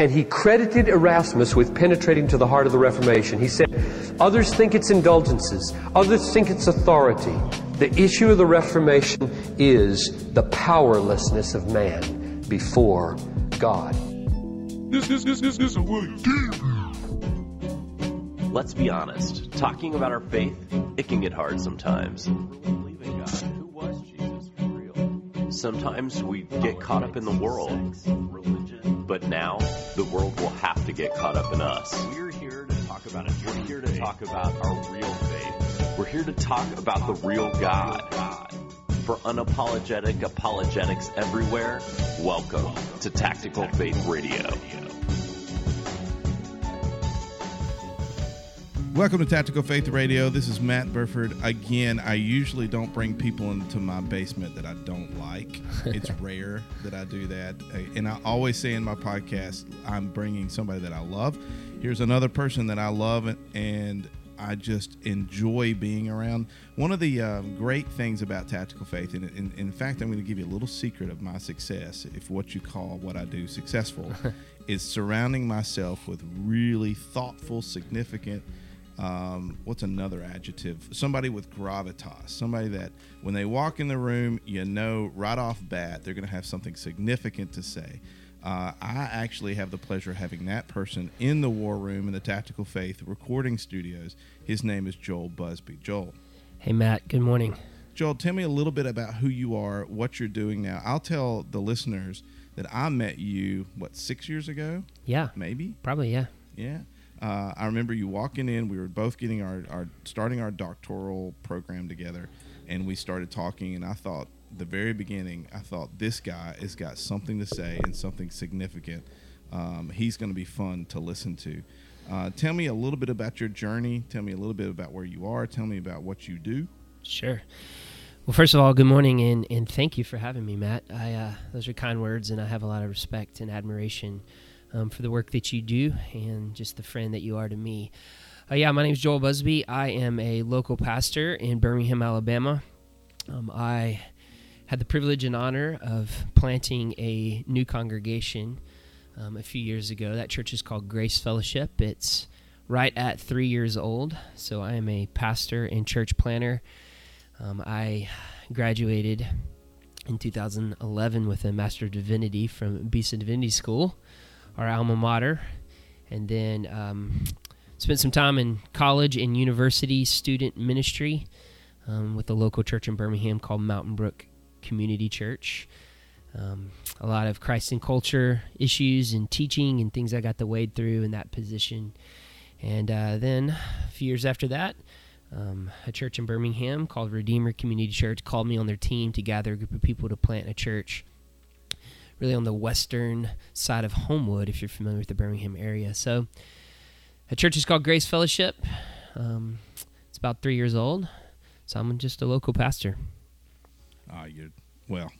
And he credited Erasmus with penetrating to the heart of the Reformation. He said, Others think it's indulgences, others think it's authority. The issue of the Reformation is the powerlessness of man before God. This, this, this, this, this is what Let's be honest. Talking about our faith, it can get hard sometimes. Believing God, who was Jesus for real? Sometimes we get caught up in the world, religion, but now the world will have to get caught up in us. We're here to talk about it. We're here to talk about our real faith. We're here to talk about the real God. For unapologetic apologetics everywhere, welcome to Tactical Faith Radio. Welcome to Tactical Faith Radio. This is Matt Burford. Again, I usually don't bring people into my basement that I don't like. It's rare that I do that. And I always say in my podcast, I'm bringing somebody that I love. Here's another person that I love and I just enjoy being around. One of the um, great things about Tactical Faith, and in, in fact, I'm going to give you a little secret of my success, if what you call what I do successful, is surrounding myself with really thoughtful, significant, um, what's another adjective? Somebody with gravitas. Somebody that when they walk in the room, you know right off bat they're going to have something significant to say. Uh, I actually have the pleasure of having that person in the War Room in the Tactical Faith recording studios. His name is Joel Busby. Joel. Hey, Matt. Good morning. Joel, tell me a little bit about who you are, what you're doing now. I'll tell the listeners that I met you, what, six years ago? Yeah. Maybe? Probably, yeah. Yeah. Uh, I remember you walking in. We were both getting our, our starting our doctoral program together, and we started talking. And I thought the very beginning, I thought this guy has got something to say and something significant. Um, he's going to be fun to listen to. Uh, tell me a little bit about your journey. Tell me a little bit about where you are. Tell me about what you do. Sure. Well, first of all, good morning and, and thank you for having me, Matt. I uh, those are kind words, and I have a lot of respect and admiration um, for the work that you do and just the friend that you are to me. Uh, yeah, my name is Joel Busby. I am a local pastor in Birmingham, Alabama. Um, I had the privilege and honor of planting a new congregation um, a few years ago. That church is called Grace Fellowship. It's right at three years old, so I am a pastor and church planter. Um, I graduated in 2011 with a Master of Divinity from Beeson Divinity School our alma mater, and then um, spent some time in college and university student ministry um, with a local church in Birmingham called Mountain Brook Community Church. Um, a lot of Christ and culture issues and teaching and things I got to wade through in that position. And uh, then a few years after that, um, a church in Birmingham called Redeemer Community Church called me on their team to gather a group of people to plant a church really on the western side of Homewood, if you're familiar with the Birmingham area. So, the church is called Grace Fellowship. Um, it's about three years old, so I'm just a local pastor. Ah, uh, you're well.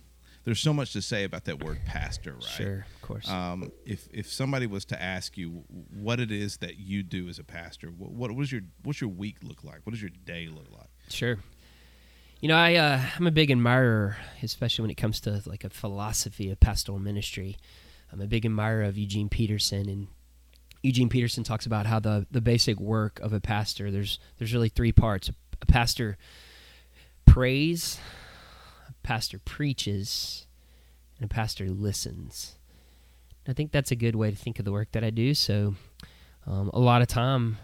There's so much to say about that word pastor, right? Sure, of course. Um, if if somebody was to ask you what it is that you do as a pastor, what, what was your what's your week look like? What does your day look like? Sure. You know, I uh, I'm a big admirer, especially when it comes to like a philosophy of pastoral ministry. I'm a big admirer of Eugene Peterson, and Eugene Peterson talks about how the the basic work of a pastor there's there's really three parts. A pastor prays, a pastor preaches, and a pastor listens. I think that's a good way to think of the work that I do. So, um, a lot of time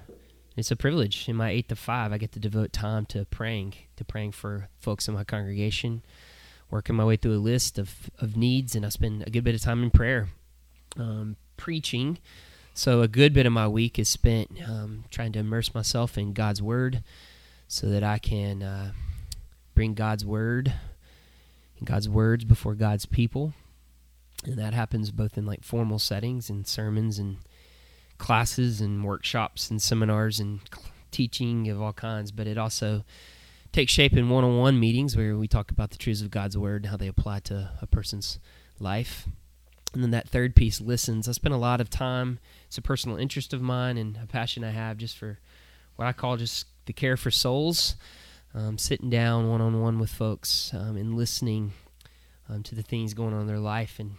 it's a privilege. In my eight to five, I get to devote time to praying, to praying for folks in my congregation, working my way through a list of, of needs, and I spend a good bit of time in prayer, um, preaching. So a good bit of my week is spent um, trying to immerse myself in God's Word, so that I can uh, bring God's Word and God's words before God's people, and that happens both in like formal settings and sermons and classes and workshops and seminars and teaching of all kinds, but it also takes shape in one on one meetings where we talk about the truths of God's Word and how they apply to a person's life. And then that third piece, listens. I spend a lot of time, it's a personal interest of mine and a passion I have just for what I call just the care for souls, um, sitting down one on one with folks um, and listening um, to the things going on in their life and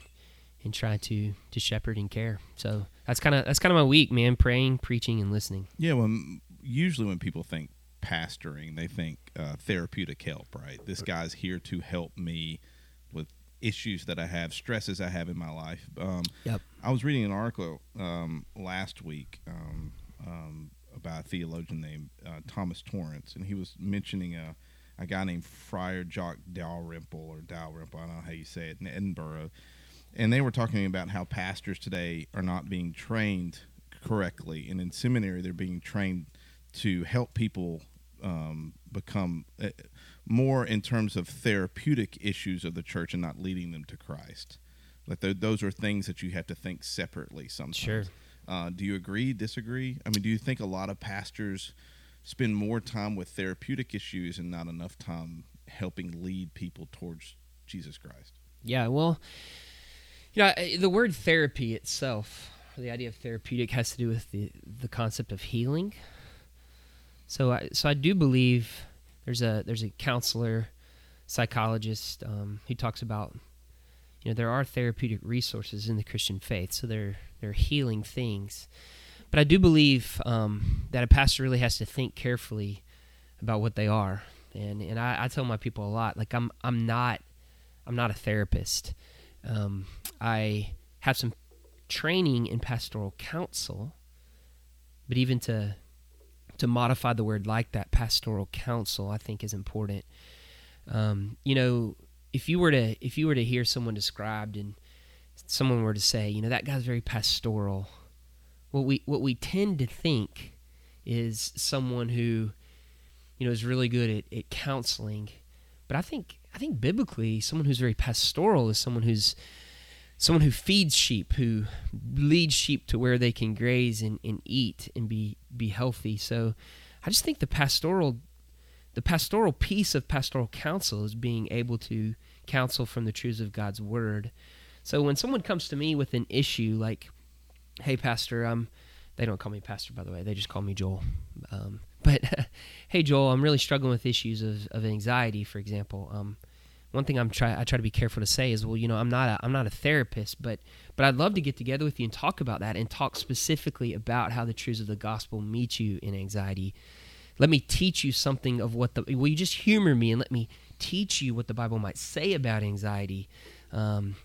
and try to to shepherd and care. So that's kind of that's kind of my week, man. Praying, preaching, and listening. Yeah, when usually when people think pastoring, they think uh, therapeutic help, right? This guy's here to help me with issues that I have, stresses I have in my life. Um, Yep. I was reading an article um, last week um, um, about a theologian named uh, Thomas Torrance, and he was mentioning a, a guy named Friar Jock Dalrymple or Dalrymple, I don't know how you say it, in Edinburgh. And they were talking about how pastors today are not being trained correctly, and in seminary they're being trained to help people um, become uh, more in terms of therapeutic issues of the church and not leading them to Christ. Like th- those are things that you have to think separately sometimes. Sure. Uh, do you agree? Disagree? I mean, do you think a lot of pastors spend more time with therapeutic issues and not enough time helping lead people towards Jesus Christ? Yeah, well, you know, the word therapy itself, the idea of therapeutic, has to do with the the concept of healing. So, I, so I do believe there's a there's a counselor, psychologist um, who talks about, you know, there are therapeutic resources in the Christian faith, so they're they're healing things. But I do believe um, that a pastor really has to think carefully about what they are, and and I, I tell my people a lot, like I'm I'm not I'm not a therapist. Um, I have some training in pastoral counsel, but even to to modify the word like that, pastoral counsel, I think is important. Um, you know, if you were to if you were to hear someone described and someone were to say, you know, that guy's very pastoral, what we what we tend to think is someone who, you know, is really good at, at counseling. But I think I think biblically, someone who's very pastoral is someone who's someone who feeds sheep, who leads sheep to where they can graze and, and eat and be be healthy. So I just think the pastoral the pastoral piece of pastoral counsel is being able to counsel from the truths of God's word. So when someone comes to me with an issue like, "Hey, pastor, um," they don't call me pastor by the way; they just call me Joel. Um, but hey, Joel, I'm really struggling with issues of, of anxiety, for example. Um, one thing I'm try I try to be careful to say is, well, you know, I'm not a, I'm not a therapist, but but I'd love to get together with you and talk about that and talk specifically about how the truths of the gospel meet you in anxiety. Let me teach you something of what the will you just humor me and let me teach you what the Bible might say about anxiety. Um,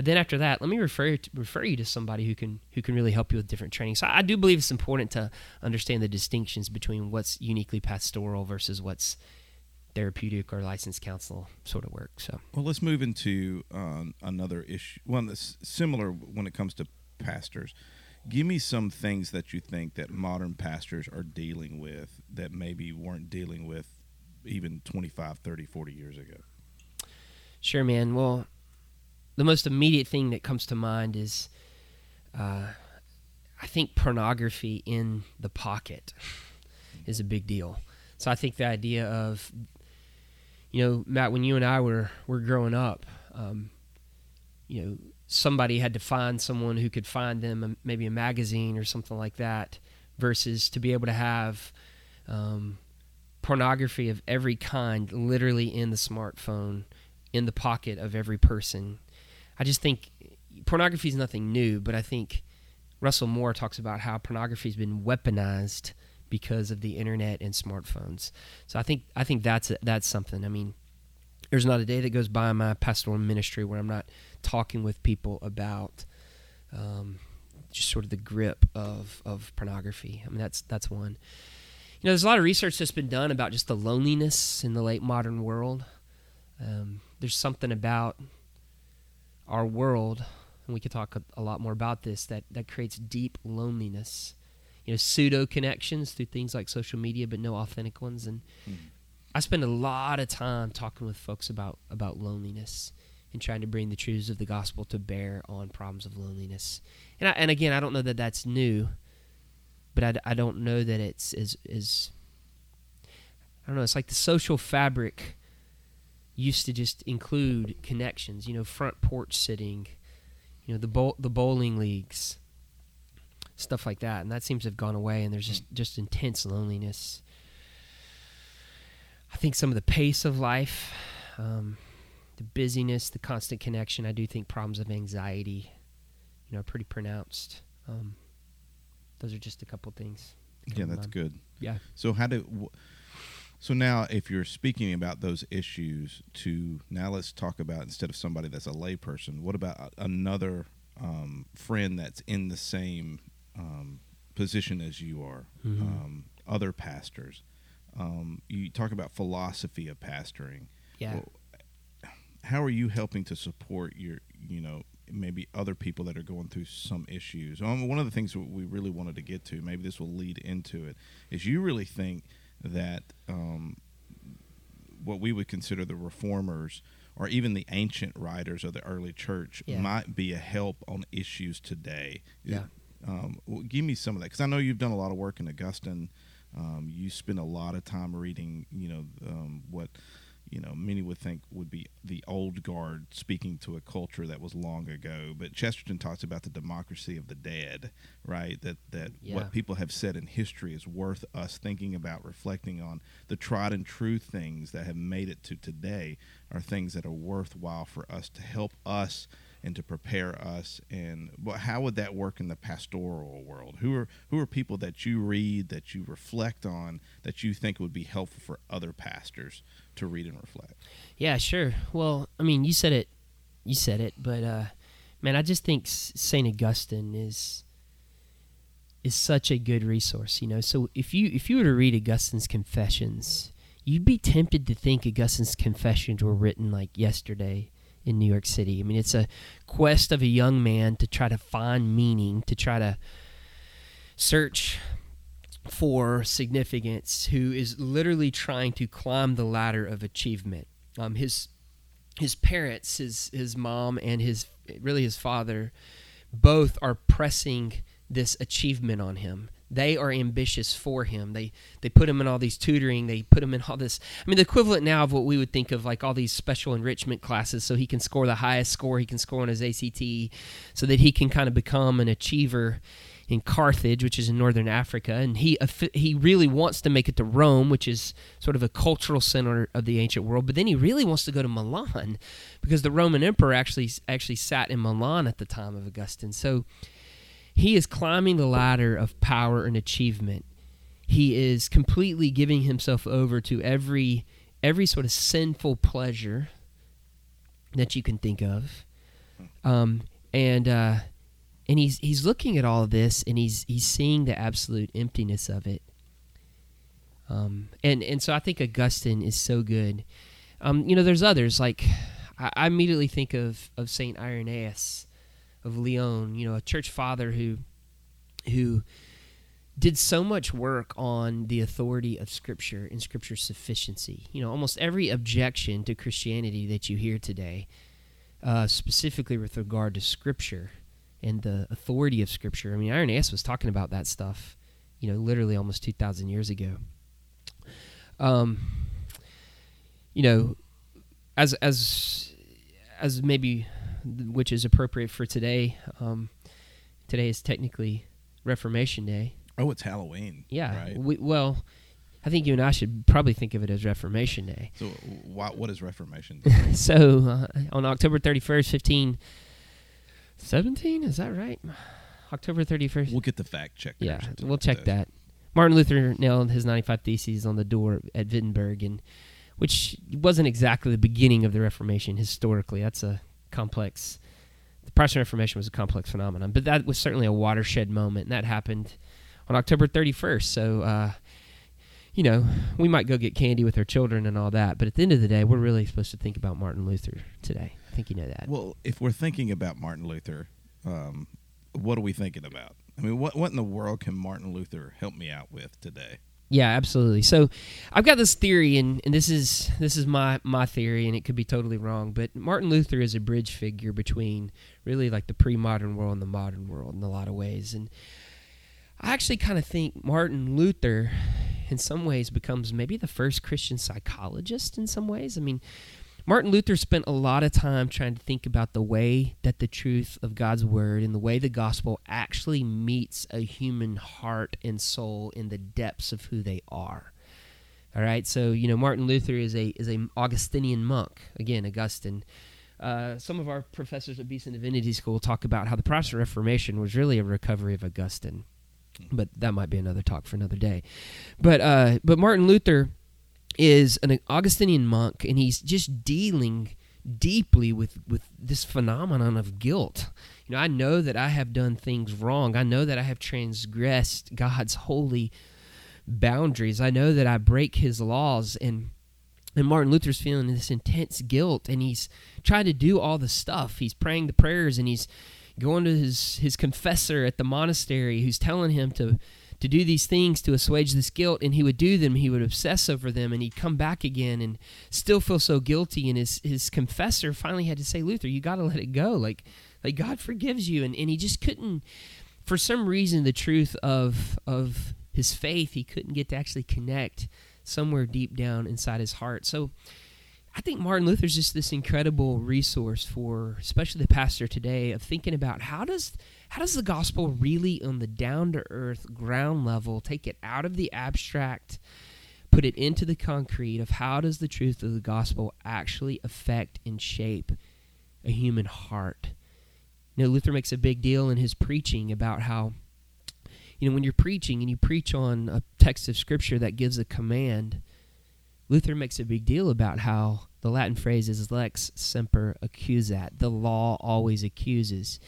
but then after that, let me refer refer you to somebody who can who can really help you with different training. So I do believe it's important to understand the distinctions between what's uniquely pastoral versus what's therapeutic or licensed counsel sort of work. So Well, let's move into um, another issue. One that's similar when it comes to pastors. Give me some things that you think that modern pastors are dealing with that maybe weren't dealing with even 25, 30, 40 years ago. Sure, man. Well, the most immediate thing that comes to mind is, uh, I think pornography in the pocket is a big deal. So I think the idea of, you know, Matt, when you and I were were growing up, um, you know, somebody had to find someone who could find them maybe a magazine or something like that, versus to be able to have um, pornography of every kind literally in the smartphone in the pocket of every person. I just think pornography is nothing new, but I think Russell Moore talks about how pornography has been weaponized because of the internet and smartphones. So I think I think that's that's something. I mean, there's not a day that goes by in my pastoral ministry where I'm not talking with people about um, just sort of the grip of of pornography. I mean, that's that's one. You know, there's a lot of research that's been done about just the loneliness in the late modern world. Um, there's something about our world, and we could talk a, a lot more about this, that, that creates deep loneliness. You know, pseudo connections through things like social media, but no authentic ones. And hmm. I spend a lot of time talking with folks about, about loneliness and trying to bring the truths of the gospel to bear on problems of loneliness. And, I, and again, I don't know that that's new, but I, I don't know that it's is is I don't know. It's like the social fabric used to just include connections. You know, front porch sitting. You know, the bowl, the bowling leagues, stuff like that, and that seems to have gone away. And there's just just intense loneliness. I think some of the pace of life, um, the busyness, the constant connection. I do think problems of anxiety you know, are pretty pronounced. Um, those are just a couple things. Yeah, that's mind. good. Yeah. So how do wh- so now if you're speaking about those issues to now let's talk about instead of somebody that's a layperson, what about another um, friend that's in the same um, position as you are, Mhm. um, other pastors? Um, you talk about philosophy of pastoring. Yeah. Well, how are you helping to support your you know maybe other people that are going through some issues um, one of the things that we really wanted to get to maybe this will lead into it is you really think that um, what we would consider the reformers or even the ancient writers of the early church Yeah. might be a help on issues today Yeah. um, well, give me some of that because I know you've done a lot of work in Augustine. Um, you spend a lot of time reading, you know, um, what you know many would think would be the old guard speaking to a culture that was long ago. But Chesterton talks about the democracy of the dead, right? That that Yeah. what people have said in history is worth us thinking about, reflecting on. The tried and true things that have made it to today are things that are worthwhile for us to help us and to prepare us and but how would that work in the pastoral world who are who are people that you read that you reflect on that you think would be helpful for other pastors to read and reflect Yeah, sure. Well, I mean, you said it. You said it, but uh, man, I just think Saint Augustine is is such a good resource. You know, so if you if you were to read Augustine's Confessions, you'd be tempted to think Augustine's Confessions were written like yesterday in New York City. I mean, it's a quest of a young man to try to find meaning, to try to search for significance who is literally trying to climb the ladder of achievement. Um, his his parents, his his mom and his really his father, both are pressing this achievement on him. They are ambitious for him. They they put him in all these tutoring. They put him in all this. I mean, the equivalent now of what we would think of like all these special enrichment classes, so he can score the highest score he can score on his ACT, so that he can kind of become an achiever in Carthage, which is in northern Africa, and he he really wants to make it to Rome, which is sort of a cultural center of the ancient world. But then he really wants to go to Milan, because the Roman emperor actually actually sat in Milan at the time of Augustine. So he is climbing the ladder of power and achievement. He is completely giving himself over to every every sort of sinful pleasure that you can think of, um, and uh, and he's he's looking at all of this and he's he's seeing the absolute emptiness of it. Um, and and so I think Augustine is so good. Um, you know, there's others like I, I immediately think of of Saint Irenaeus of Lyon. You know, a church father who who did so much work on the authority of Scripture and Scripture's sufficiency. You know, almost every objection to Christianity that you hear today, uh, specifically with regard to Scripture and the authority of Scripture. I mean, Irenaeus was talking about that stuff, you know, literally almost 2,000 years ago. Um, you know, as as as maybe which is appropriate for today. Um, today is technically Reformation Day. oh it's halloween Yeah. right We, well, I think you and I should probably think of it as Reformation Day. so what is reformation Day? so uh, on October 31st, 1517, is that right? October 31st. we'll get the fact check Yeah, we'll check that. Martin Luther nailed his 95 Theses on the door at Wittenberg, and which wasn't exactly the beginning of the Reformation historically. That's a complex. The Protestant Reformation was a complex phenomenon, but that was certainly a watershed moment, and that happened on October 31st. So, uh, you know, we might go get candy with our children and all that, but at the end of the day, we're really supposed to think about Martin Luther today. I think you know that. well if we're thinking about martin luther um, what are we thinking about i mean what, what in the world can martin luther help me out with today Yeah, absolutely. So I've got this theory and, and this is this is my, my theory and it could be totally wrong, but Martin Luther is a bridge figure between really like the pre modern world and the modern world in a lot of ways. And I actually kind of think Martin Luther in some ways becomes maybe the first Christian psychologist in some ways. I mean, Martin Luther spent a lot of time trying to think about the way that the truth of God's word and the way the gospel actually meets a human heart and soul in the depths of who they are. All right, so you know Martin Luther is a is a Augustinian monk. Again, Augustine, Uh, some of our professors at Beeson Divinity School talk about how the Protestant Reformation was really a recovery of Augustine, but that might be another talk for another day. But uh, but Martin Luther is an Augustinian monk, and he's just dealing deeply with with this phenomenon of guilt. You know, I know that I have done things wrong. I know that I have transgressed God's holy boundaries. I know that I break His laws, and and Martin Luther's feeling this intense guilt, and he's trying to do all the stuff. He's praying the prayers, and he's going to his his confessor at the monastery, who's telling him to to do these things to assuage this guilt, and he would do them. He would obsess over them, and he'd come back again and still feel so guilty. And his his confessor finally had to say, Luther, you got to let it go. Like like God forgives you, and and he just couldn't. For some reason, the truth of of his faith, he couldn't get to actually connect somewhere deep down inside his heart. So I think Martin Luther's is just this incredible resource for especially the pastor today of thinking about how does how does the gospel really on the down to earth ground level take it out of the abstract put it into the concrete of how does the truth of the gospel actually affect and shape a human heart. You know, Luther makes a big deal in his preaching about how you know, when you're preaching and you preach on a text of scripture that gives a command, Luther makes a big deal about how the Latin phrase is lex semper accusat. The law always accuses.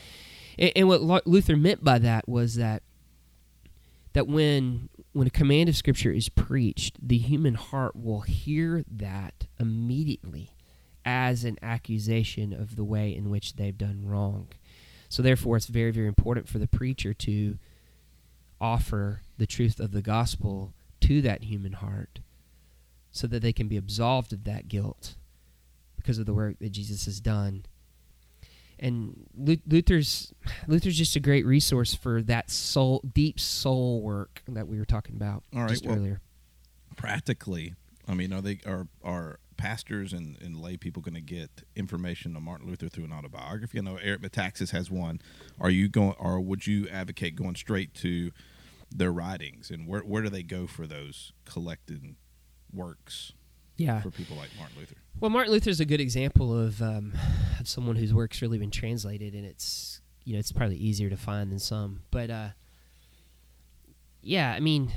And, and what Luther meant by that was that that when when a command of scripture is preached, the human heart will hear that immediately as an accusation of the way in which they've done wrong. So therefore it's very very important for the preacher to offer the truth of the gospel to that human heart so that they can be absolved of that guilt because of the work that Jesus has done. And Luther's Luther's just a great resource for that soul deep soul work that we were talking about All right, just well, earlier. Practically, I mean, are they are are pastors and, and lay people going to get information on Martin Luther through an autobiography? I know Eric Metaxas has one. Are you going, or would you advocate going straight to their writings and where where do they go for those collected works? Yeah. For people like Martin Luther. Well, Martin Luther is a good example of um, of someone whose work's really been translated, and it's you know it's probably easier to find than some. But uh, yeah, I mean,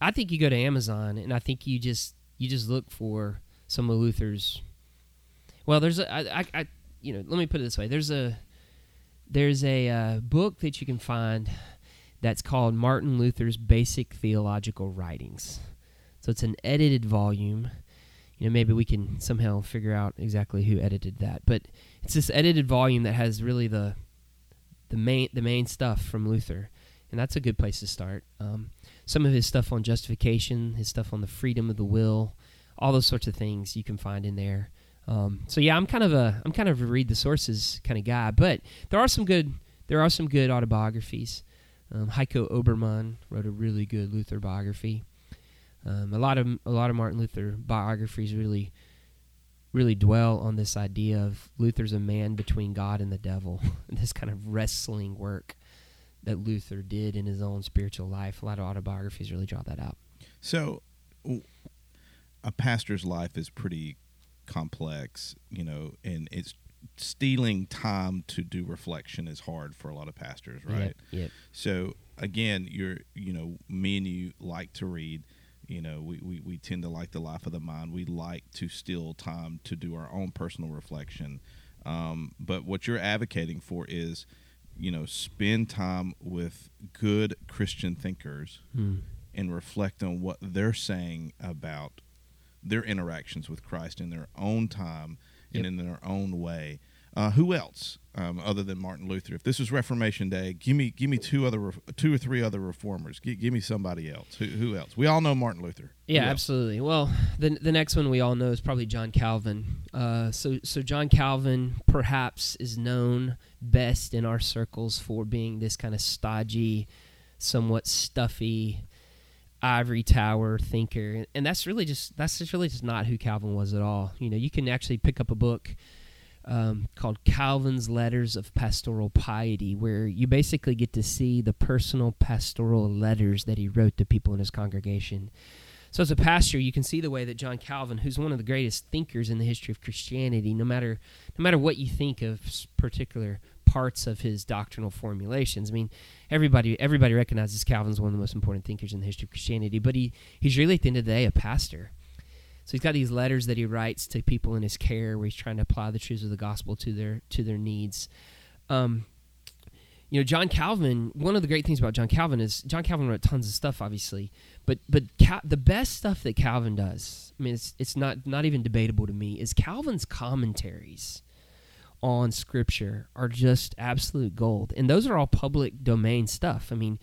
I think you go to Amazon, and I think you just you just look for some of Luther's. Well, there's a I, I, I you know let me put it this way. There's a there's a uh, book that you can find that's called Martin Luther's Basic Theological Writings. So it's an edited volume. You know, maybe we can somehow figure out exactly who edited that, but it's this edited volume that has really the the main the main stuff from Luther, and that's a good place to start. Um, some of his stuff on justification, his stuff on the freedom of the will, all those sorts of things you can find in there. Um, so yeah, I'm kind of a I'm kind of a read the sources kind of guy, but there are some good there are some good autobiographies. Um, Heiko Oberman wrote a really good Luther biography. Um, a lot of a lot of Martin Luther biographies really really dwell on this idea of Luther's a man between God and the devil, this kind of wrestling work that Luther did in his own spiritual life. A lot of autobiographies really draw that out. So, a pastor's life is pretty complex, you know, and it's stealing time to do reflection is hard for a lot of pastors, right? Yep, yep. So again, you're you know, me and you like to read. You know, we, we, we tend to like the life of the mind. We like to steal time to do our own personal reflection. Um, but what you're advocating for is, you know, spend time with good Christian thinkers Hmm. and reflect on what they're saying about their interactions with Christ in their own time and in their own way. Uh, who else um, other than Martin Luther? If this was Reformation Day, give me give me two other two or three other reformers. Gi- give me somebody else. Who, who else? We all know Martin Luther. Yeah, absolutely. Well, the the next one we all know is probably John Calvin. Uh, so so John Calvin perhaps is known best in our circles for being this kind of stodgy, somewhat stuffy, ivory tower thinker, and that's really just that's just really just not who Calvin was at all. You know, you can actually pick up a book. Um, called Calvin's Letters of Pastoral Piety, where you basically get to see the personal pastoral letters that he wrote to people in his congregation. So, as a pastor, you can see the way that John Calvin, who's one of the greatest thinkers in the history of Christianity, no matter no matter what you think of particular parts of his doctrinal formulations. I mean, everybody everybody recognizes Calvin's one of the most important thinkers in the history of Christianity, but he he's really at the end of the day a pastor. So he's got these letters that he writes to people in his care, where he's trying to apply the truths of the gospel to their to their needs. Um, you know, John Calvin. One of the great things about John Calvin is John Calvin wrote tons of stuff, obviously, but but Cal- the best stuff that Calvin does, I mean, it's it's not not even debatable to me, is Calvin's commentaries on Scripture are just absolute gold, and those are all public domain stuff. I mean,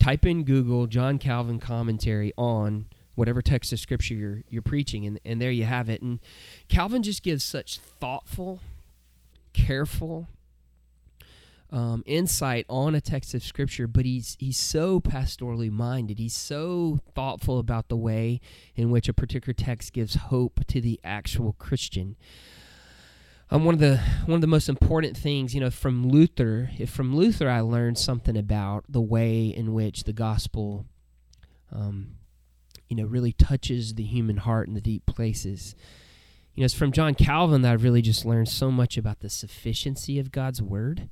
type in Google John Calvin commentary on whatever text of Scripture you're you're preaching, and and there you have it. And Calvin just gives such thoughtful, careful um, insight on a text of scripture, but he's he's so pastorally minded. He's so thoughtful about the way in which a particular text gives hope to the actual Christian. Um, one of the one of the most important things, you know, from Luther, if from Luther I learned something about the way in which the gospel, um, you know, really touches the human heart in the deep places. You know, it's from John Calvin that I've really just learned so much about the sufficiency of God's word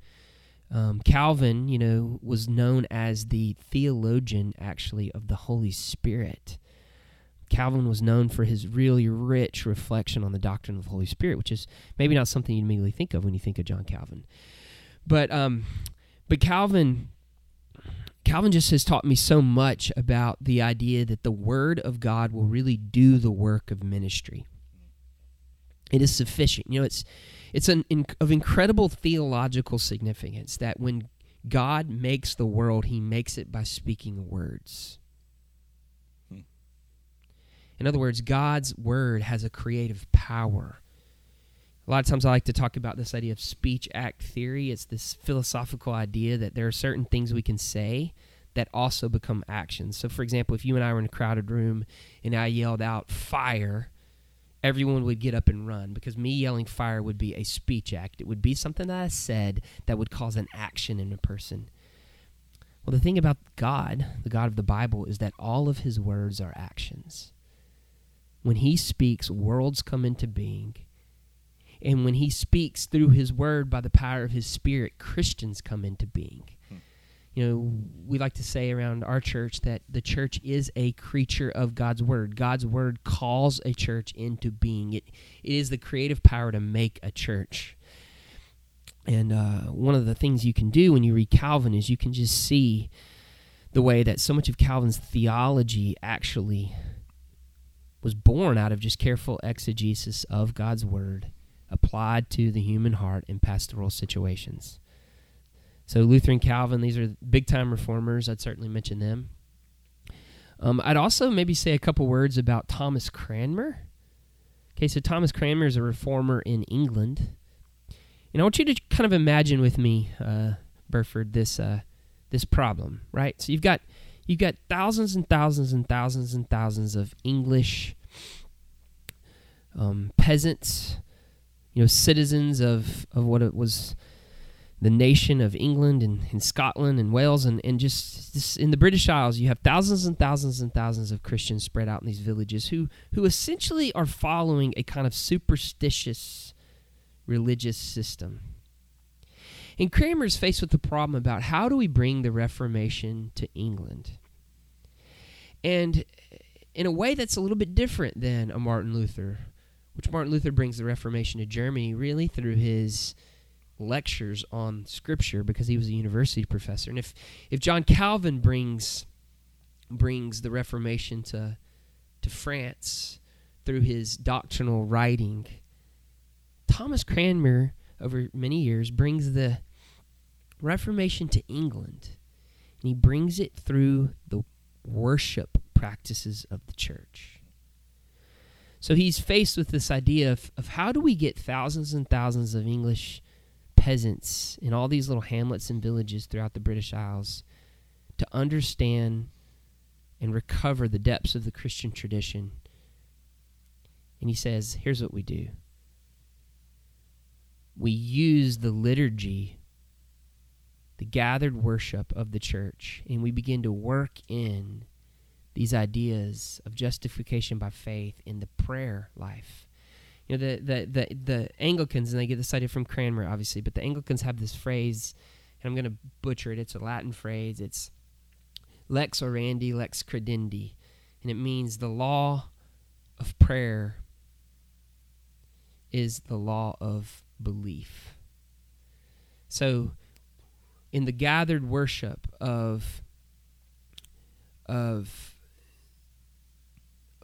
um, Calvin, you know, was known as the theologian, actually, of the Holy Spirit. Calvin was known for his really rich reflection on the doctrine of the Holy Spirit, which is maybe not something you immediately think of when you think of John Calvin. But um, but Calvin Calvin just has taught me so much about the idea that the Word of God will really do the work of ministry. It is sufficient. You know, it's it's an in, of incredible theological significance that when God makes the world, he makes it by speaking words. Hmm. In other words, God's word has a creative power. A lot of times I like to talk about this idea of speech act theory. It's this philosophical idea that there are certain things we can say that also become actions. So, for example, if you and I were in a crowded room and I yelled out fire, everyone would get up and run because me yelling fire would be a speech act. It would be something that I said that would cause an action in a person. Well, the thing about God, the God of the Bible, is that all of his words are actions. When he speaks, worlds come into being. And when he speaks through his word by the power of his spirit, Christians come into being you know, we like to say around our church that the church is a creature of God's word. God's word calls a church into being. It it is the creative power to make a church. And uh, one of the things you can do when you read Calvin is you can just see the way that so much of Calvin's theology actually was born out of just careful exegesis of God's word applied to the human heart in pastoral situations. So Luther and Calvin, these are big time reformers. I'd certainly mention them. Um, I'd also maybe say a couple words about Thomas Cranmer. Okay, so Thomas Cranmer is a reformer in England. And I want you to kind of imagine with me, uh, Burford, this uh, this problem, right? So you've got you've got thousands and thousands and thousands and thousands of English um, peasants, you know, citizens of of what it was the nation of England and, and Scotland and Wales and, and just, just, in the British Isles, you have thousands and thousands and thousands of Christians spread out in these villages who, who essentially are following a kind of superstitious religious system. And Cranmer is faced with the problem about how do we bring the Reformation to England? And in a way that's a little bit different than a Martin Luther, which Martin Luther brings the Reformation to Germany really through his lectures on scripture because he was a university professor. And if if John Calvin brings brings the Reformation to to France through his doctrinal writing, Thomas Cranmer over many years brings the Reformation to England. And he brings it through the worship practices of the church. So he's faced with this idea of, of how do we get thousands and thousands of English peasants in all these little hamlets and villages throughout the British Isles to understand and recover the depths of the Christian tradition. And he says, here's what we do we use the liturgy, the gathered worship of the church, and we begin to work in these ideas of justification by faith in the prayer life. You know, the, the, the, the Anglicans, and they get this idea from Cranmer, obviously, but the Anglicans have this phrase, and I'm going to butcher it. It's a Latin phrase. It's lex orandi, lex credendi. And it means the law of prayer is the law of belief. So, in the gathered worship of of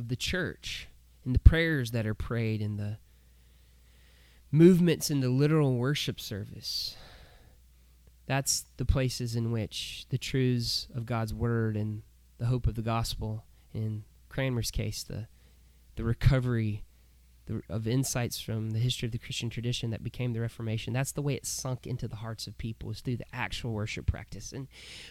of the church, in the prayers that are prayed, in the movements in the literal worship service, that's the places in which the truths of God's word and the hope of the gospel, in Cranmer's case, the the recovery the, of insights from the history of the Christian tradition that became the Reformation. That's the way it sunk into the hearts of people is through the actual worship practice. And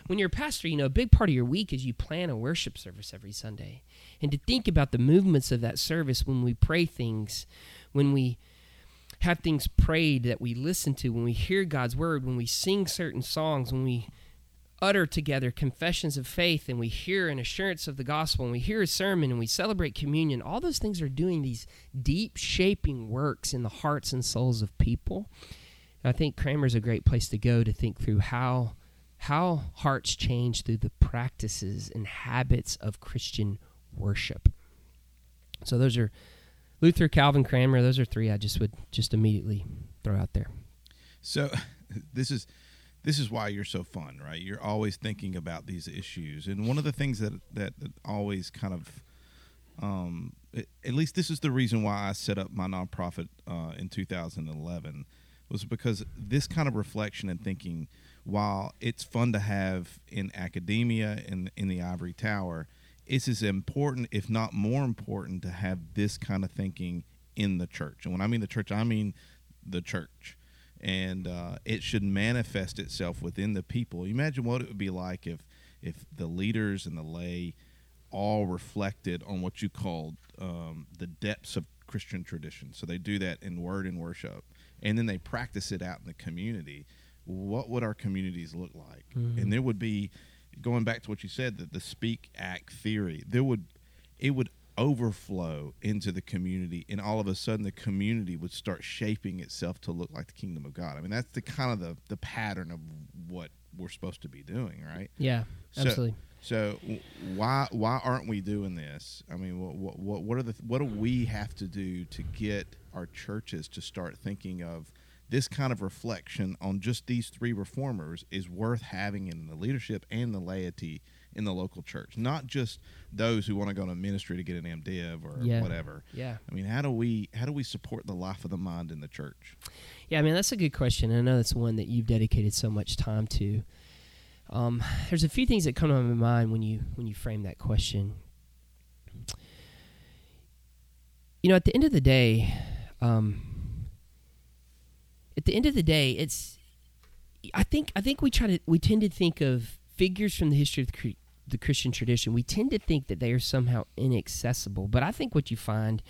when you're a pastor, you know a big part of your week is you plan a worship service every Sunday, and to think about the movements of that service when we pray things, when we have things prayed that we listen to, when we hear God's word, when we sing certain songs, when we utter together confessions of faith and we hear an assurance of the gospel and we hear a sermon and we celebrate communion, all those things are doing these deep shaping works in the hearts and souls of people. And I think Cranmer's a great place to go to think through how how hearts change through the practices and habits of Christian worship. So those are Luther, Calvin, Cranmer. Those are three I just would just immediately throw out there. So this is this is why you're so fun, right? You're always thinking about these issues, and one of the things that that, always kind of, um, at least this is the reason why I set up my nonprofit uh, in 2011, was because this kind of reflection and thinking, while it's fun to have in academia and in, in the ivory tower, it's as important, if not more important, to have this kind of thinking in the church. And when I mean the church, I mean the church and uh, it should manifest itself within the people. Imagine what it would be like if if the leaders and the lay all reflected on what you called um, the depths of Christian tradition. So they do that in word and worship, and then they practice it out in the community. What would our communities look like? Mm-hmm. And there would be, going back to what you said, that the speech act theory. There would, it would overflow into the community and all of a sudden the community would start shaping itself to look like the kingdom of god. I mean that's the kind of the, the pattern of what we're supposed to be doing right? Yeah absolutely. so, so why why aren't we doing this? I mean what, what what are the what do we have to do to get our churches to start thinking of this kind of reflection on just these three reformers is worth having in the leadership and the laity in the local church, not just those who want to go to ministry to get an MDiv or yeah. whatever. Yeah. I mean, how do we how do we support the life of the mind in the church? Yeah, I mean that's a good question. I know that's one that you've dedicated so much time to. Um, there's a few things that come to my mind when you when you frame that question. You know, at the end of the day, um, at the end of the day, it's I think I think we try to we tend to think of figures from the history of the, the Christian tradition, we tend to think that they are somehow inaccessible. But I think what you find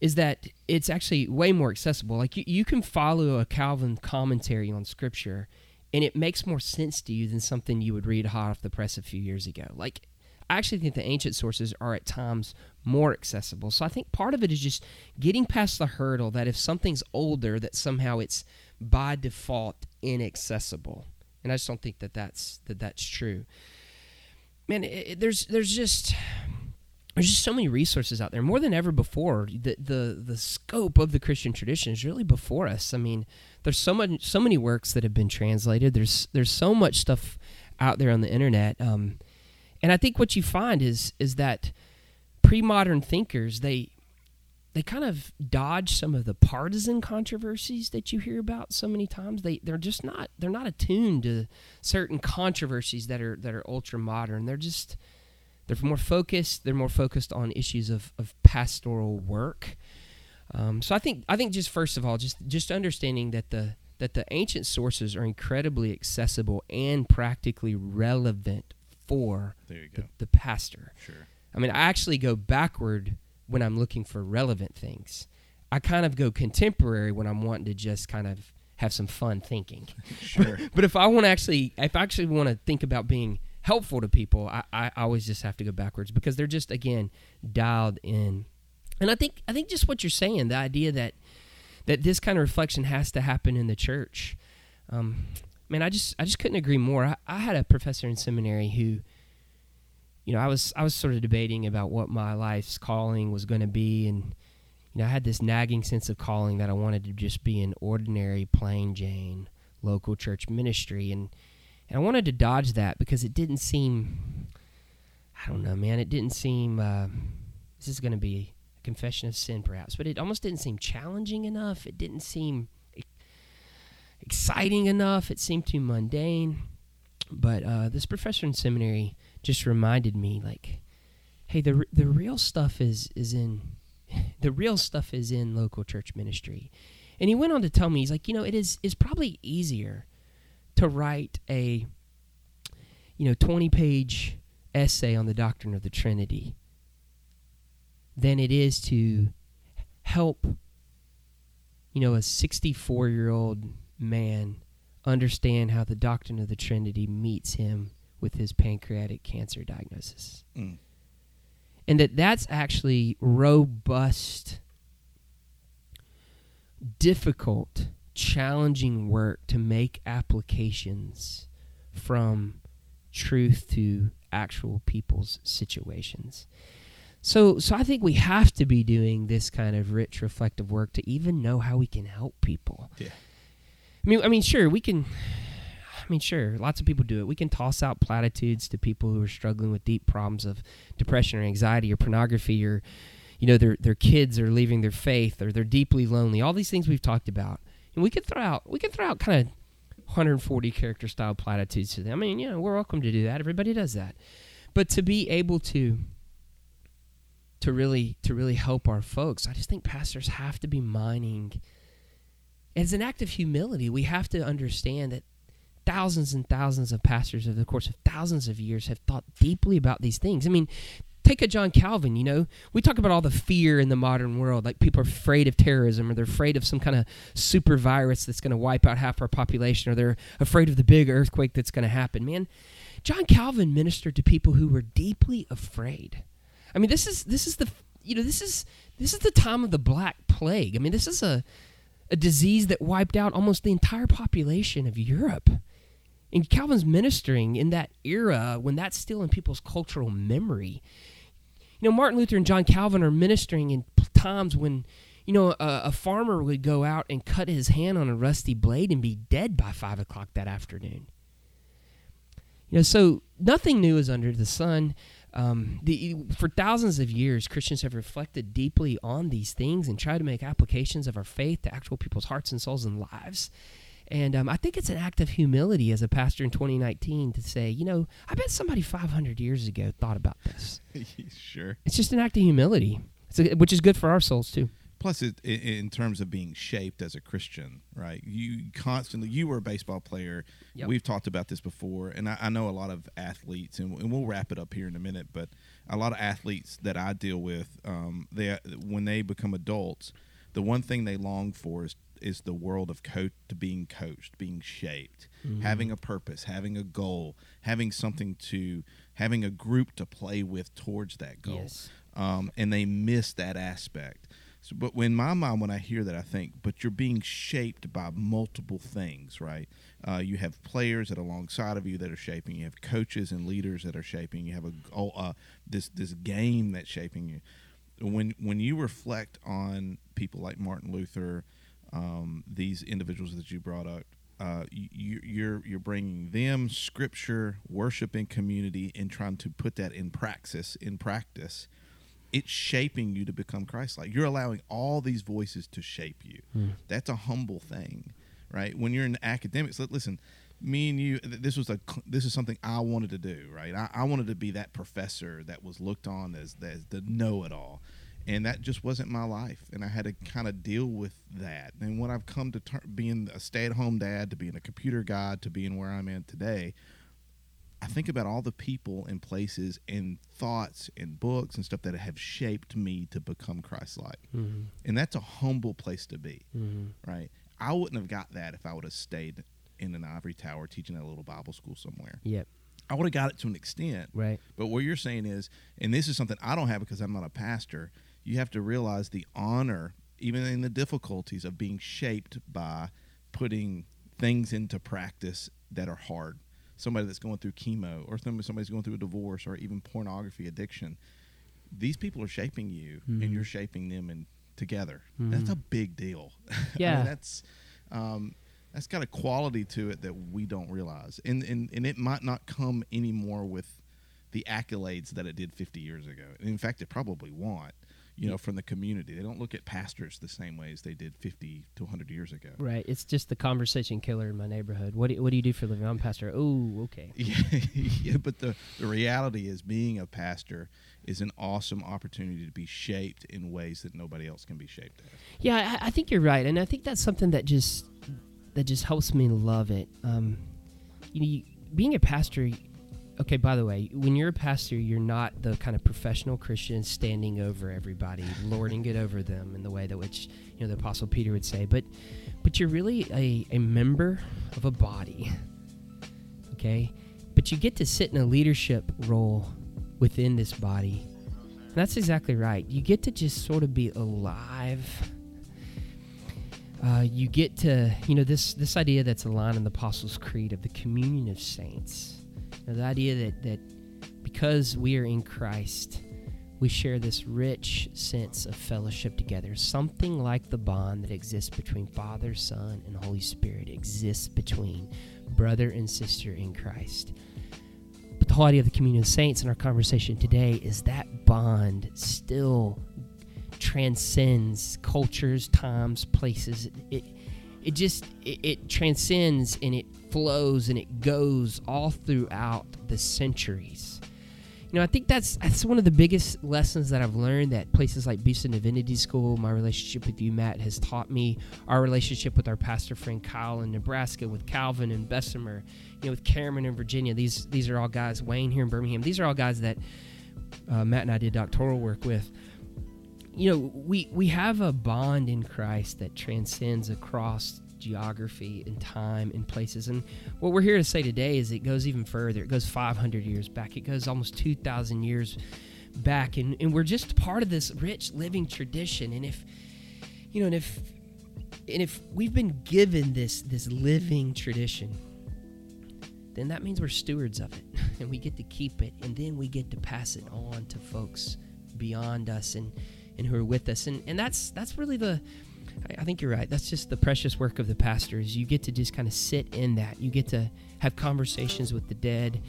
is that it's actually way more accessible. Like you, you can follow a Calvin commentary on Scripture, and it makes more sense to you than something you would read hot off the press a few years ago. Like I actually think the ancient sources are at times more accessible. So I think part of it is just getting past the hurdle that if something's older, that somehow it's by default inaccessible. And I just don't think that that's that that's true man, it, it, there's there's just there's just so many resources out there more than ever before. The the the scope of the Christian tradition is really before us. I mean, there's so much so many works that have been translated. There's there's so much stuff out there on the internet. Um, and I think what you find is is that pre-modern thinkers they they kind of dodge some of the partisan controversies that you hear about so many times. They they're just not they're not attuned to certain controversies that are that are ultra modern. They're just they're more focused. They're more focused on issues of, of pastoral work. Um, so I think I think just first of all, just just understanding that the that the ancient sources are incredibly accessible and practically relevant for the, the pastor. Sure. I mean, I actually go backward when I'm looking for relevant things. I kind of go contemporary when I'm wanting to just kind of have some fun thinking. Sure. but if I want to actually, if I actually want to think about being helpful to people, I, I always just have to go backwards because they're just again dialed in. And I think I think just what you're saying, the idea that that this kind of reflection has to happen in the church. Um, man, I just I just couldn't agree more. I, I had a professor in seminary who, you know, I was I was sort of debating about what my life's calling was going to be, and you know, I had this nagging sense of calling that I wanted to just be an ordinary, plain Jane local church ministry, and and I wanted to dodge that because it didn't seem, I don't know, man, it didn't seem. Uh, this is going to be a confession of sin, perhaps, but it almost didn't seem challenging enough. It didn't seem exciting enough. It seemed too mundane. But uh, this professor in seminary just reminded me, like, hey, the the real stuff is is in the real stuff is in local church ministry. And he went on to tell me, he's like, you know, it is is probably easier to write a you know 20 page essay on the doctrine of the Trinity than it is to help you know a 64 year old man understand how the doctrine of the Trinity meets him with his pancreatic cancer diagnosis. Mm. And that that's actually robust, difficult, challenging work to make applications from truth to actual people's situations. So so I think we have to be doing this kind of rich reflective work to even know how we can help people. Yeah. I mean, I mean, sure, we can. I mean, sure, lots of people do it. We can toss out platitudes to people who are struggling with deep problems of depression or anxiety or pornography or, you know, their their kids are leaving their faith or they're deeply lonely. All these things we've talked about, and we could throw out we can throw out kind of 140 character style platitudes to them. I mean, you know, we're welcome to do that. Everybody does that, but to be able to to really to really help our folks, I just think pastors have to be mining as an act of humility, we have to understand that thousands and thousands of pastors over the course of thousands of years have thought deeply about these things. I mean, take a John Calvin, you know, we talk about all the fear in the modern world, like people are afraid of terrorism or they're afraid of some kind of super virus that's going to wipe out half our population or they're afraid of the big earthquake that's going to happen. Man, John Calvin ministered to people who were deeply afraid. I mean, this is this is the you know, this is this is the time of the black plague. I mean, this is a a disease that wiped out almost the entire population of Europe. And Calvin's ministering in that era when that's still in people's cultural memory. You know, Martin Luther and John Calvin are ministering in times when, you know, a, a farmer would go out and cut his hand on a rusty blade and be dead by five o'clock that afternoon. You know, so nothing new is under the sun. Um, the, for thousands of years, Christians have reflected deeply on these things and tried to make applications of our faith to actual people's hearts and souls and lives. And um, I think it's an act of humility as a pastor in 2019 to say, you know, I bet somebody 500 years ago thought about this. sure. It's just an act of humility, a, which is good for our souls too. Plus, it, in terms of being shaped as a Christian, right? You constantly, you were a baseball player. Yep. We've talked about this before, and I, I know a lot of athletes, and, and, we'll wrap it up here in a minute. But a lot of athletes that I deal with, um, they when they become adults, the one thing they long for is is the world of coach to being coached, being shaped, mm-hmm. having a purpose, having a goal, having something to, having a group to play with towards that goal. Yes. Um, and they miss that aspect. So, but in my mind, when I hear that, I think, but you're being shaped by multiple things, right? Uh, you have players that are alongside of you that are shaping. You have coaches and leaders that are shaping. You have a oh, uh, this this game that's shaping you. When when you reflect on people like Martin Luther, um, these individuals that you brought up, uh, you, you're you're bringing them scripture, worship, and community, and trying to put that in praxis in practice it's shaping you to become Christ-like. You're allowing all these voices to shape you. Mm. That's a humble thing, right? When you're in academics, listen, me and you, this was a this is something I wanted to do, right? I, I wanted to be that professor that was looked on as, as the know-it-all, and that just wasn't my life, and I had to kind of deal with that. And when I've come to ter- being a stay-at-home dad, to being a computer guy, to being where I'm at today, I think about all the people and places and thoughts and books and stuff that have shaped me to become Christ-like, mm-hmm. and that's a humble place to be, mm-hmm. right? I wouldn't have got that if I would have stayed in an ivory tower teaching at a little Bible school somewhere. Yep. I would have got it to an extent. Right. But what you're saying is, and this is something I don't have because I'm not a pastor, you have to realize the honor, even in the difficulties of being shaped by putting things into practice that are hard. Somebody that's going through chemo, or somebody- somebody's going through a divorce, or even pornography addiction. These people are shaping you, Mhm. and you're shaping them and together. Mhm. That's a big deal. I mean, Yeah. that's um, that's got a quality to it that we don't realize, and and and it might not come anymore with the accolades that it did 50 years ago. In fact, it probably won't. You know, from the community, they don't look at pastors the same way as they did 50 to 100 years ago. Right. It's just the conversation killer in my neighborhood. What do, what do you do for a living? I'm a pastor. Oh, okay. Yeah, yeah, but the the reality is, being a pastor is an awesome opportunity to be shaped in ways that nobody else can be shaped. Yeah, I, I think you're right, and I think that's something that just that just helps me love it. Um, you know, you, being a pastor. Okay, by the way, when you're a pastor, you're not the kind of professional Christian standing over everybody, lording it over them in the way that which you know the Apostle Peter would say. But but you're really a, a member of a body. Okay, but you get to sit in a leadership role within this body. And that's exactly right. You get to just sort of be alive uh, you get to you know this this idea that's aligned in the apostles creed of the communion of saints Know, the idea that that because we are in christ we share this rich sense of fellowship together something like the bond that exists between father son and holy spirit exists between brother and sister in christ but the whole idea of the communion of saints in our conversation today is that bond still transcends cultures, times, places. It it, just it, it transcends and it flows and it goes all throughout the centuries. You know, I think that's that's one of the biggest lessons that I've learned that places like Beeson Divinity School, my relationship with you, Matt, has taught me. Our relationship with our pastor friend Kyle in Nebraska, with Calvin and Bessemer, you know, with Cameron in Virginia. These these are all guys. Wayne here in Birmingham. These are all guys that uh, Matt and I did doctoral work with you know we we have a bond in christ that transcends across geography and time and places. And what we're here to say today is it goes even further. It goes 500 years back. It goes almost 2000 years back. And, and we're just part of this rich living tradition. And if you know and if and if we've been given this this living tradition then that means we're stewards of it and we get to keep it. And then we get to pass it on to folks beyond us. And and who are with us and and that's that's really the I- think you're right. That's just the precious work of the pastors. You get to just kind of sit in that. You get to have conversations with the dead.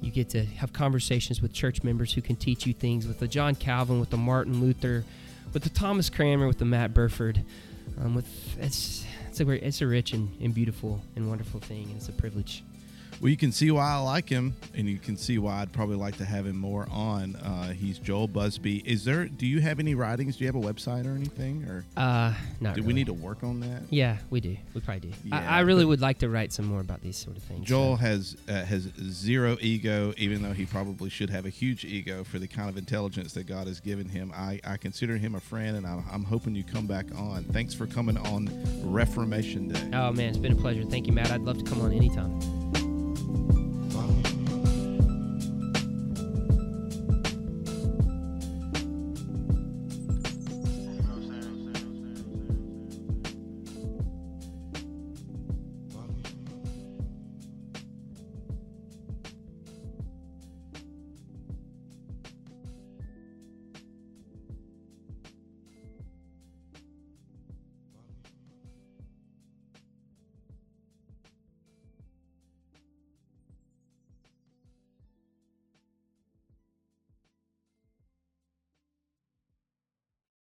You get to have conversations with church members who can teach you things with the John Calvin, with the Martin Luther, with the Thomas Cranmer, with the Matt Burford. Um, with it's it's a it's a rich and, and beautiful and wonderful thing, and it's a privilege. Well, you can see why I like him, and you can see why I'd probably like to have him more on. Uh, he's Joel Busby. Is there? Do you have any writings? Do you have a website or anything? Or Uh, not do really. we need to work on that? Yeah, we do. We probably do. Yeah, I, I really would like to write some more about these sort of things. Joel so. has uh, has zero ego, even though he probably should have a huge ego for the kind of intelligence that God has given him. I, I consider him a friend, and I, I'm hoping you come back on. Thanks for coming on Reformation Day. Oh man, it's been a pleasure. Thank you, Matt. I'd love to come on anytime.